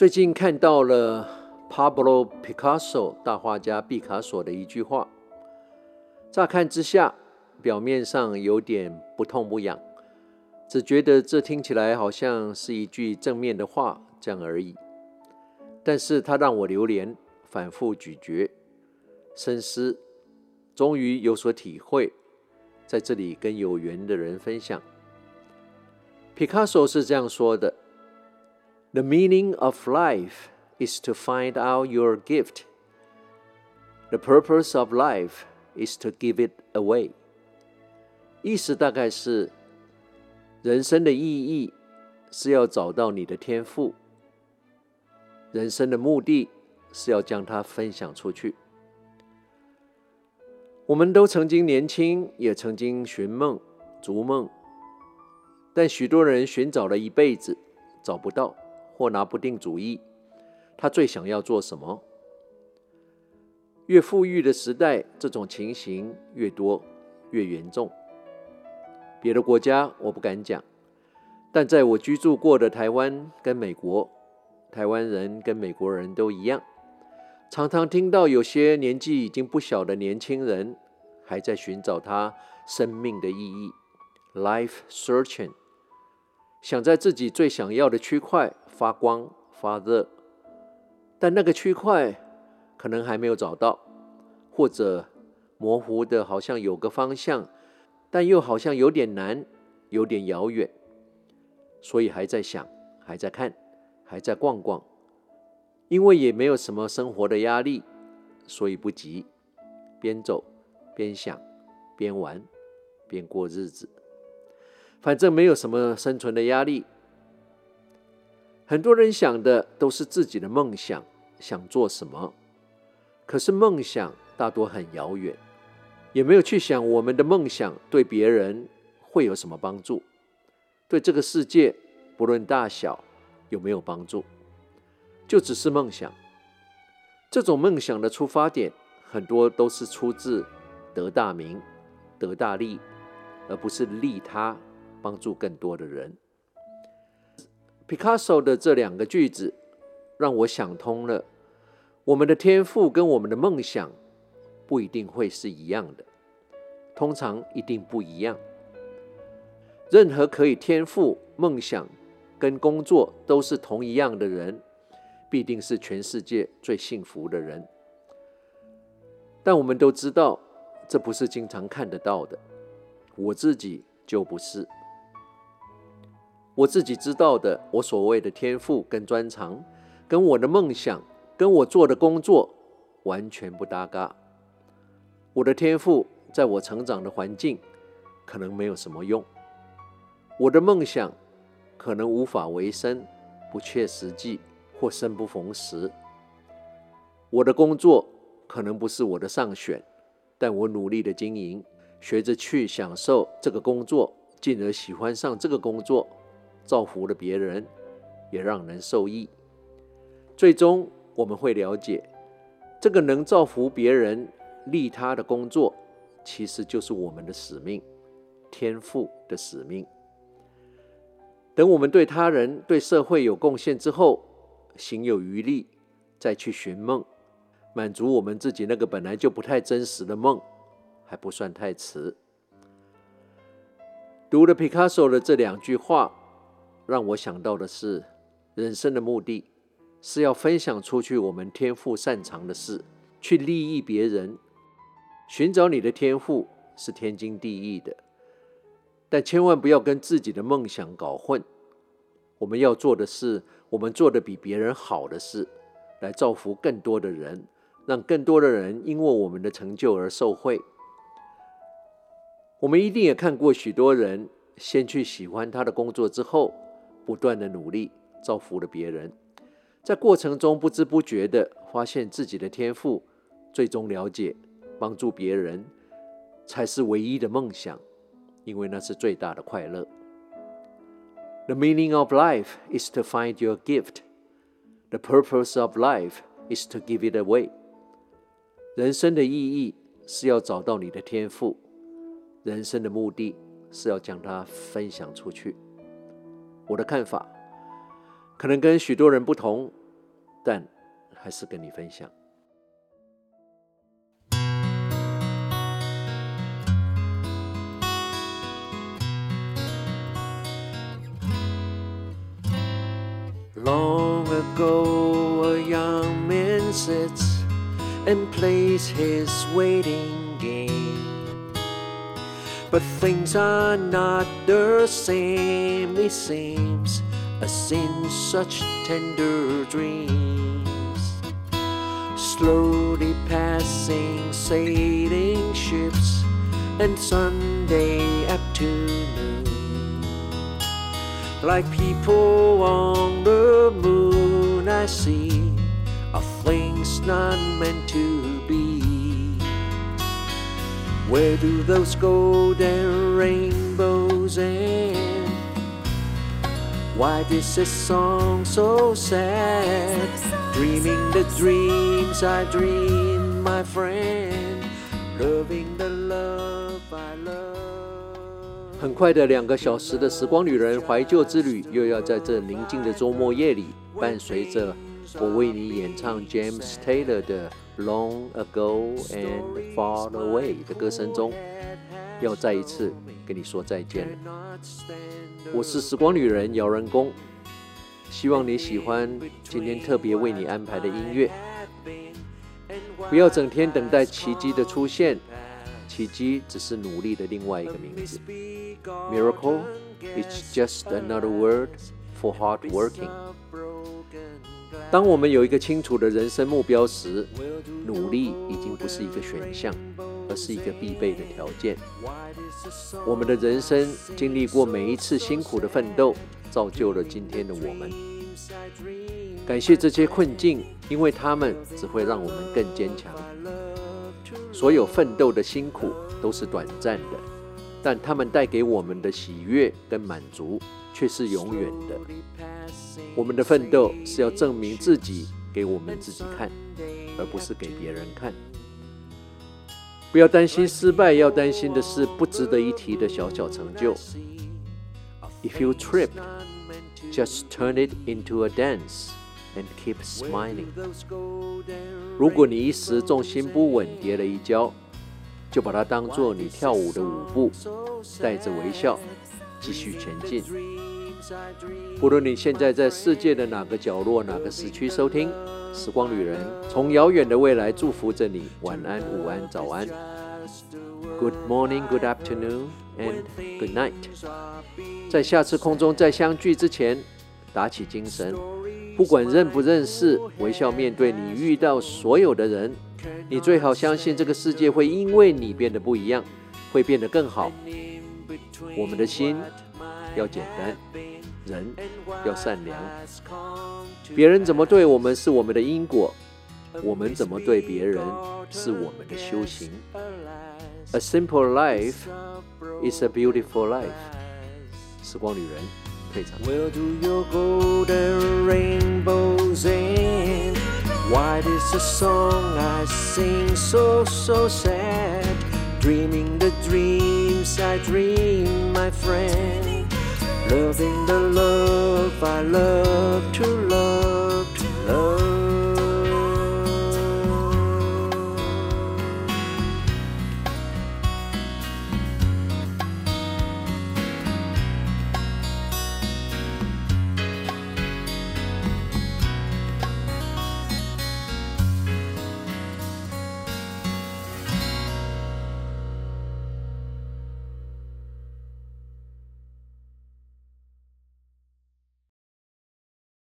最近看到了 Pablo Picasso 大画家毕卡索的一句话，乍看之下，表面上有点不痛不痒，只觉得这听起来好像是一句正面的话，这样而已。但是它让我流连，反复咀嚼、深思，终于有所体会，在这里跟有缘的人分享。Picasso 是这样说的。The meaning of life is to find out your gift. The purpose of life is to give it away. 意思大概是，人生的意义是要找到你的天赋，人生的目的是要将它分享出去。我们都曾经年轻，也曾经寻梦、逐梦，但许多人寻找了一辈子，找不到。或拿不定主意，他最想要做什么？越富裕的时代，这种情形越多，越严重。别的国家我不敢讲，但在我居住过的台湾跟美国，台湾人跟美国人都一样，常常听到有些年纪已经不小的年轻人还在寻找他生命的意义，life searching，想在自己最想要的区块。发光发热，但那个区块可能还没有找到，或者模糊的，好像有个方向，但又好像有点难，有点遥远，所以还在想，还在看，还在逛逛，因为也没有什么生活的压力，所以不急，边走边想，边玩边过日子，反正没有什么生存的压力。很多人想的都是自己的梦想，想做什么，可是梦想大多很遥远，也没有去想我们的梦想对别人会有什么帮助，对这个世界不论大小有没有帮助，就只是梦想。这种梦想的出发点很多都是出自得大名、得大利，而不是利他，帮助更多的人。Picasso 的这两个句子让我想通了，我们的天赋跟我们的梦想不一定会是一样的，通常一定不一样。任何可以天赋、梦想跟工作都是同一样的人，必定是全世界最幸福的人。但我们都知道，这不是经常看得到的，我自己就不是。我自己知道的，我所谓的天赋跟专长，跟我的梦想，跟我做的工作完全不搭嘎。我的天赋在我成长的环境可能没有什么用，我的梦想可能无法维生，不切实际或生不逢时。我的工作可能不是我的上选，但我努力的经营，学着去享受这个工作，进而喜欢上这个工作。造福了别人，也让人受益。最终，我们会了解，这个能造福别人、利他的工作，其实就是我们的使命，天赋的使命。等我们对他人、对社会有贡献之后，行有余力，再去寻梦，满足我们自己那个本来就不太真实的梦，还不算太迟。读了 Picasso 的这两句话。让我想到的是，人生的目的是要分享出去我们天赋擅长的事，去利益别人。寻找你的天赋是天经地义的，但千万不要跟自己的梦想搞混。我们要做的是，我们做的比别人好的事，来造福更多的人，让更多的人因为我们的成就而受惠。我们一定也看过许多人先去喜欢他的工作之后。不断的努力，造福了别人，在过程中不知不觉的发现自己的天赋，最终了解帮助别人才是唯一的梦想，因为那是最大的快乐。The meaning of life is to find your gift. The purpose of life is to give it away. 人生的意义是要找到你的天赋，人生的目的是要将它分享出去。我的看法可能跟许多人不同，但还是跟你分享。Long ago, a young man sits and plays his waiting. But things are not the same, it seems, as in such tender dreams. Slowly passing sailing ships and Sunday afternoon. Like people on the moon, I see are things not meant to Where do those golden rainbows end? Why is this song so sad? Dreaming the dreams I dream, my friend, loving the love I love. 很快的两个小时的时光旅人怀旧之旅，又要在这宁静的周末夜里，伴随着我为你演唱 James Taylor 的 Long Ago and Far Away 的歌声中，要再一次跟你说再见了。我是时光旅人姚仁恭，希望你喜欢今天特别为你安排的音乐。不要整天等待奇迹的出现。奇迹只是努力的另外一个名字。Miracle is just another word for hard working。当我们有一个清楚的人生目标时，努力已经不是一个选项，而是一个必备的条件。我们的人生经历过每一次辛苦的奋斗，造就了今天的我们。感谢这些困境，因为他们只会让我们更坚强。所有奋斗的辛苦都是短暂的，但他们带给我们的喜悦跟满足却是永远的。我们的奋斗是要证明自己给我们自己看，而不是给别人看。不要担心失败，要担心的是不值得一提的小小成就。If you trip, just turn it into a dance. And keep smiling。如果你一时重心不稳跌了一跤，就把它当做你跳舞的舞步，带着微笑继续前进。不论你现在在世界的哪个角落、哪个时区收听《时光旅人》，从遥远的未来祝福着你。晚安、午安、早安。Good morning, good afternoon, and good night。在下次空中再相聚之前，打起精神。不管认不认识，微笑面对你遇到所有的人。你最好相信这个世界会因为你变得不一样，会变得更好。我们的心要简单，人要善良。别人怎么对我们是我们的因果，我们怎么对别人是我们的修行。A simple life is a beautiful life。时光旅人。退场 Where do your golden rainbows end? Why is the song I sing so, so sad? Dreaming the dreams I dream, my friend. Loving the love I love to